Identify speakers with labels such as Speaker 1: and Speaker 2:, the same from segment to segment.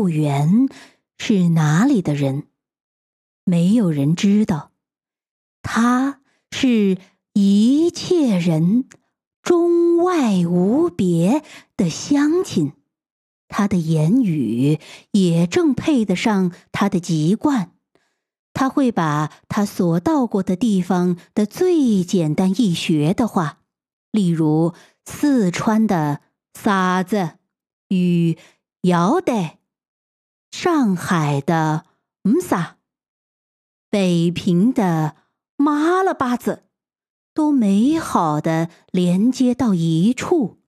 Speaker 1: 务员是哪里的人？没有人知道。他是一切人中外无别的乡亲，他的言语也正配得上他的籍贯。他会把他所到过的地方的最简单易学的话，例如四川的傻子与腰带，上海的唔啥，北平的妈了巴子，都美好的连接到一处，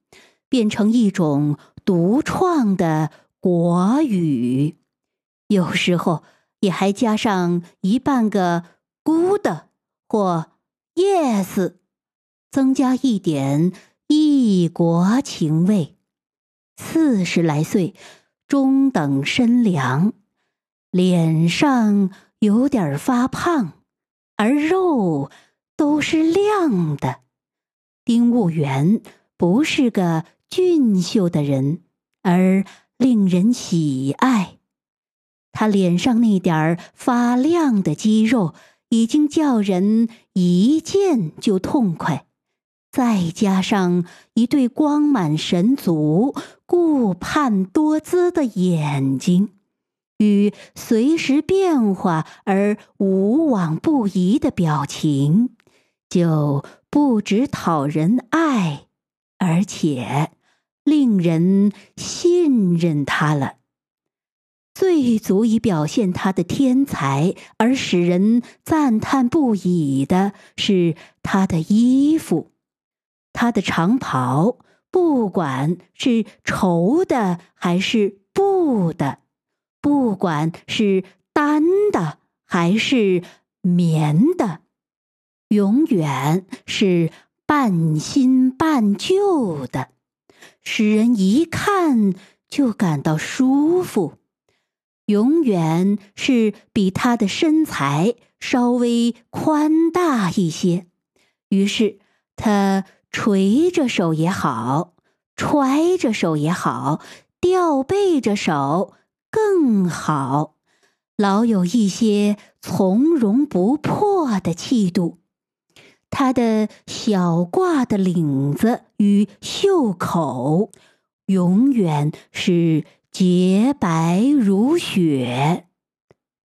Speaker 1: 变成一种独创的国语。有时候。也还加上一半个 good 或 yes，增加一点异国情味。四十来岁，中等身量，脸上有点发胖，而肉都是亮的。丁务员不是个俊秀的人，而令人喜爱。他脸上那点儿发亮的肌肉，已经叫人一见就痛快。再加上一对光满神足、顾盼多姿的眼睛，与随时变化而无往不移的表情，就不止讨人爱，而且令人信任他了。最足以表现他的天才而使人赞叹不已的是他的衣服，他的长袍，不管是绸的还是布的，不管是单的还是棉的，永远是半新半旧的，使人一看就感到舒服。永远是比他的身材稍微宽大一些，于是他垂着手也好，揣着手也好，吊背着手更好，老有一些从容不迫的气度。他的小褂的领子与袖口，永远是。洁白如雪，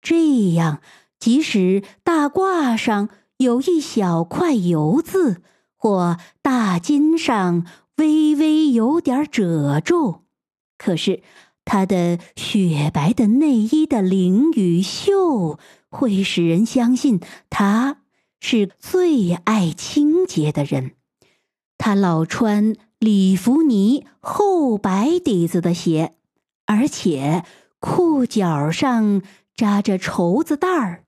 Speaker 1: 这样，即使大褂上有一小块油渍，或大襟上微微有点褶皱，可是他的雪白的内衣的领与袖，会使人相信他是最爱清洁的人。他老穿里弗尼厚白底子的鞋。而且裤脚上扎着绸子带儿，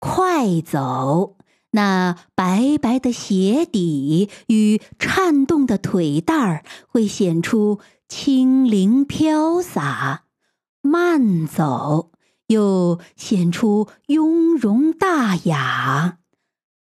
Speaker 1: 快走，那白白的鞋底与颤动的腿带儿会显出轻灵飘洒；慢走又显出雍容大雅。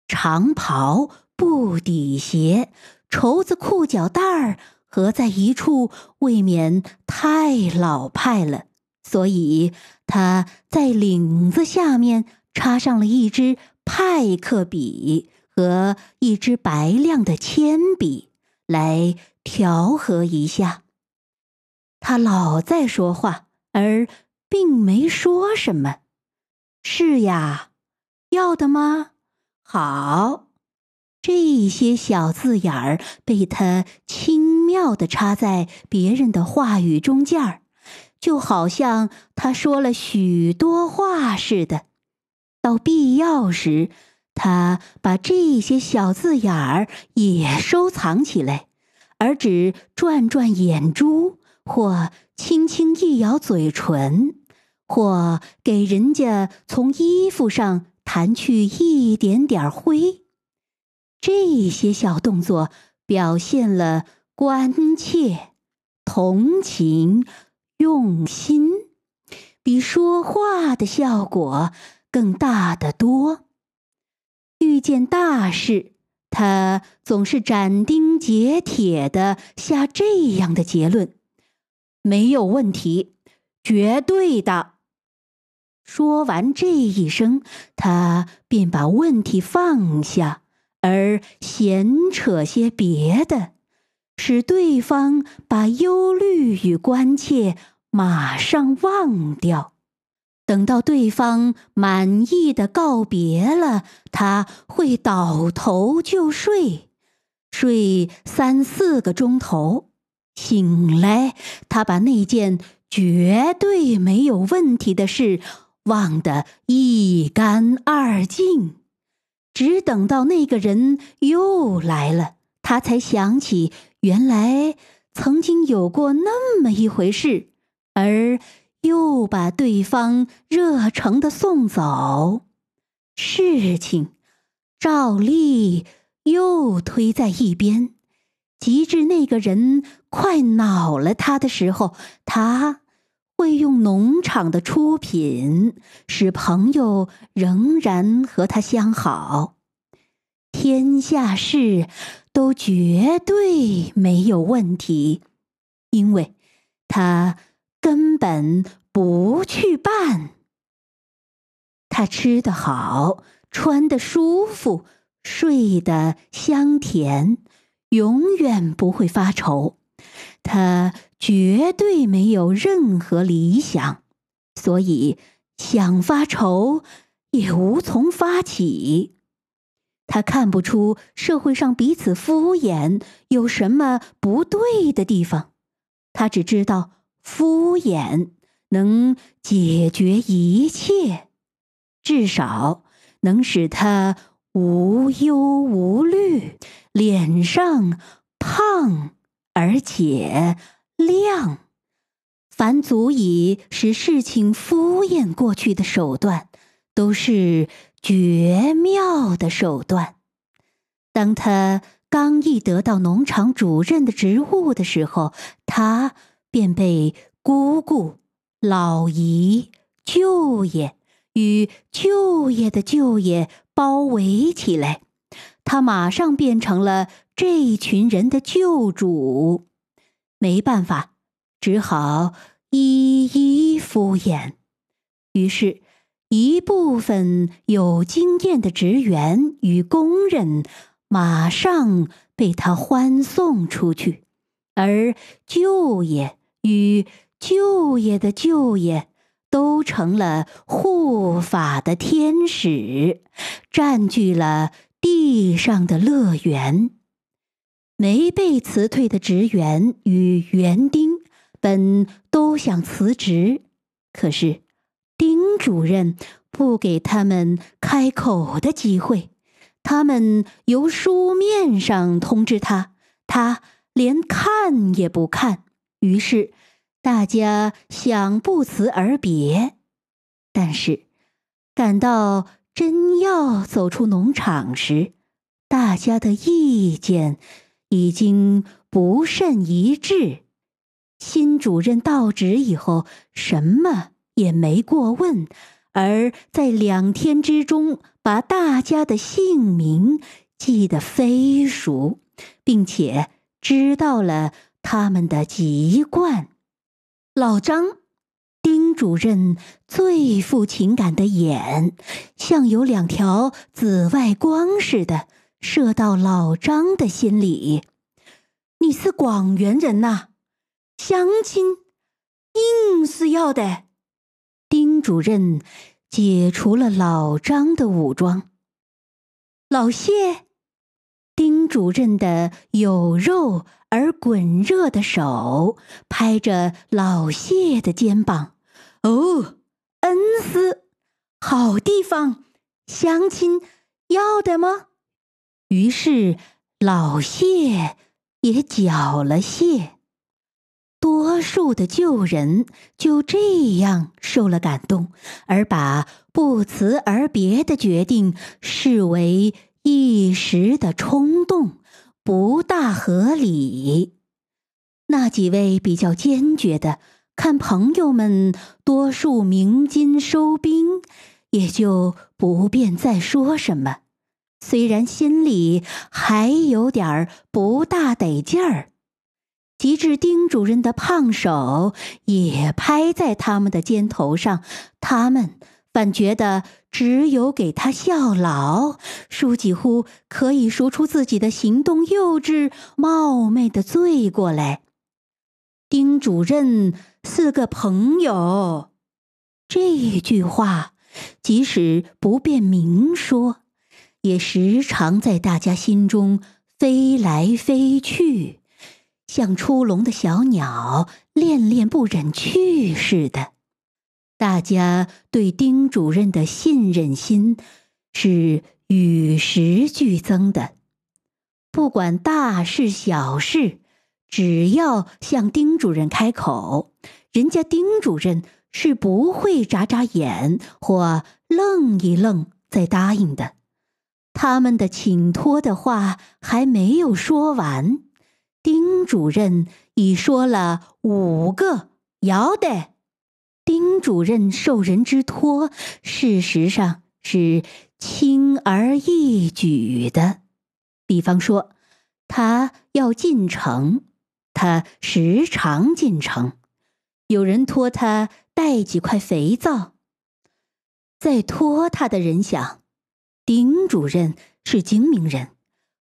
Speaker 1: 长袍、布底鞋、绸子裤脚带儿。合在一处，未免太老派了，所以他在领子下面插上了一只派克笔和一支白亮的铅笔，来调和一下。他老在说话，而并没说什么。是呀，要的吗？好。这些小字眼儿被他轻妙的插在别人的话语中间儿，就好像他说了许多话似的。到必要时，他把这些小字眼儿也收藏起来，而只转转眼珠，或轻轻一咬嘴唇，或给人家从衣服上弹去一点点灰。这些小动作表现了关切、同情、用心，比说话的效果更大得多。遇见大事，他总是斩钉截铁的下这样的结论：没有问题，绝对的。说完这一声，他便把问题放下，而闲扯些别的，使对方把忧虑与关切马上忘掉。等到对方满意的告别了，他会倒头就睡，睡三四个钟头。醒来，他把那件绝对没有问题的事。忘得一干二净，只等到那个人又来了，他才想起原来曾经有过那么一回事，而又把对方热诚的送走。事情照例又推在一边，及至那个人快恼了他的时候，他。会用农场的出品，使朋友仍然和他相好。天下事都绝对没有问题，因为他根本不去办。他吃得好，穿得舒服，睡得香甜，永远不会发愁。他绝对没有任何理想，所以想发愁也无从发起。他看不出社会上彼此敷衍有什么不对的地方，他只知道敷衍能解决一切，至少能使他无忧无虑，脸上胖。而且亮，凡足以使事情敷衍过去的手段，都是绝妙的手段。当他刚一得到农场主任的职务的时候，他便被姑姑、老姨、舅爷与舅爷的舅爷包围起来。他马上变成了这群人的救主，没办法，只好一一敷衍。于是，一部分有经验的职员与工人马上被他欢送出去，而舅爷与舅爷的舅爷都成了护法的天使，占据了。地上的乐园，没被辞退的职员与园丁本都想辞职，可是丁主任不给他们开口的机会。他们由书面上通知他，他连看也不看。于是大家想不辞而别，但是感到。真要走出农场时，大家的意见已经不甚一致。新主任到职以后，什么也没过问，而在两天之中把大家的姓名记得飞熟，并且知道了他们的籍贯。老张。丁主任最富情感的眼，像有两条紫外光似的射到老张的心里。你是广元人呐，相亲硬是要的。丁主任解除了老张的武装。老谢，丁主任的有肉而滚热的手拍着老谢的肩膀。哦，恩师，好地方，相亲要的吗？于是老谢也缴了谢。多数的旧人就这样受了感动，而把不辞而别的决定视为一时的冲动，不大合理。那几位比较坚决的。看朋友们多数鸣金收兵，也就不便再说什么。虽然心里还有点儿不大得劲儿，及至丁主任的胖手也拍在他们的肩头上，他们反觉得只有给他效劳，叔几乎可以说出自己的行动幼稚、冒昧的罪过来。丁主任四个朋友，这句话即使不便明说，也时常在大家心中飞来飞去。像出笼的小鸟，恋恋不忍去似的。大家对丁主任的信任心是与时俱增的。不管大事小事，只要向丁主任开口，人家丁主任是不会眨眨眼或愣一愣再答应的。他们的请托的话还没有说完。丁主任已说了五个要得。丁主任受人之托，事实上是轻而易举的。比方说，他要进城，他时常进城。有人托他带几块肥皂，在托他的人想，丁主任是精明人。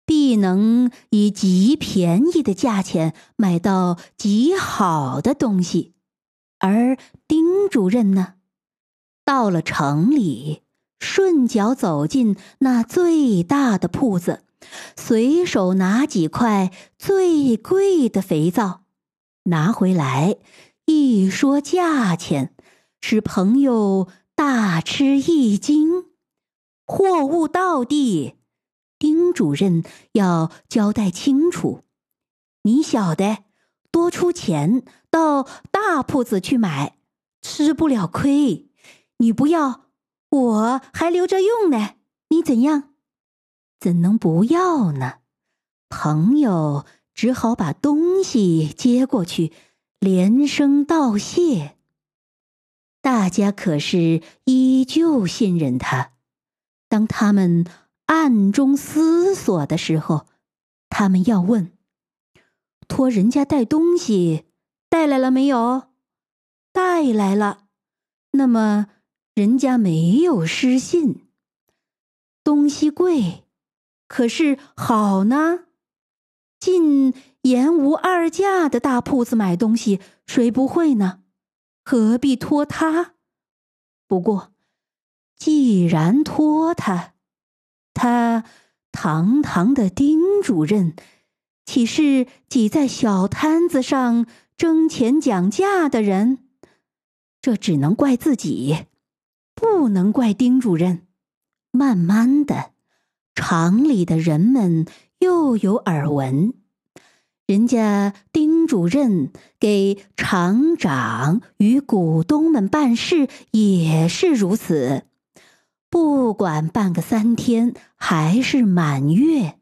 Speaker 1: 必能以极便宜的价钱买到极好的东西，而丁主任呢，到了城里，顺脚走进那最大的铺子，随手拿几块最贵的肥皂，拿回来一说价钱，使朋友大吃一惊，货物到地。丁主任要交代清楚，你晓得，多出钱到大铺子去买，吃不了亏。你不要，我还留着用呢。你怎样？怎能不要呢？朋友只好把东西接过去，连声道谢。大家可是依旧信任他。当他们。暗中思索的时候，他们要问：托人家带东西带来了没有？带来了。那么人家没有失信。东西贵，可是好呢。进言无二价的大铺子买东西，谁不会呢？何必托他？不过，既然托他。他堂堂的丁主任，岂是挤在小摊子上争钱讲价的人？这只能怪自己，不能怪丁主任。慢慢的，厂里的人们又有耳闻，人家丁主任给厂长与股东们办事也是如此。不管办个三天还是满月，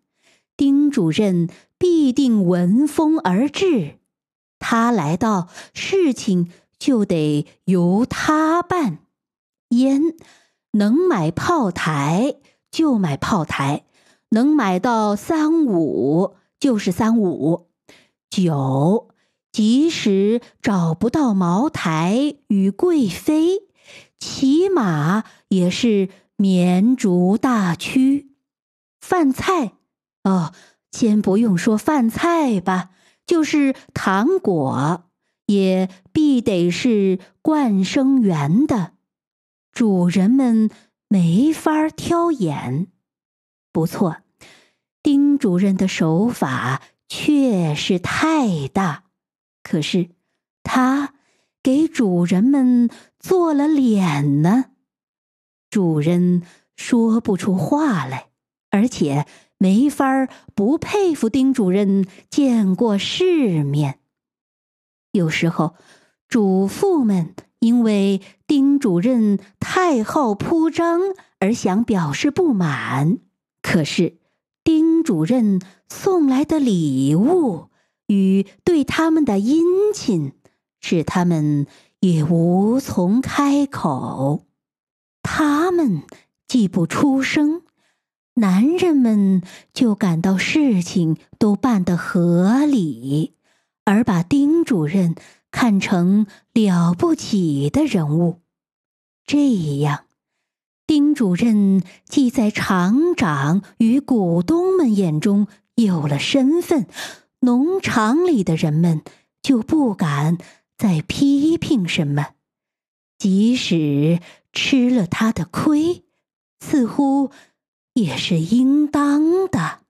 Speaker 1: 丁主任必定闻风而至。他来到，事情就得由他办。烟能买炮台就买炮台，能买到三五就是三五。酒即使找不到茅台与贵妃，起码也是。绵竹大曲，饭菜哦，先不用说饭菜吧，就是糖果，也必得是冠生园的。主人们没法挑眼。不错，丁主任的手法确实太大，可是他给主人们做了脸呢。主人说不出话来，而且没法不佩服丁主任见过世面。有时候，主妇们因为丁主任太好铺张而想表示不满，可是丁主任送来的礼物与对他们的殷勤，使他们也无从开口。他们既不出声，男人们就感到事情都办得合理，而把丁主任看成了不起的人物。这样，丁主任既在厂长与股东们眼中有了身份，农场里的人们就不敢再批评什么，即使吃了他的亏，似乎也是应当的。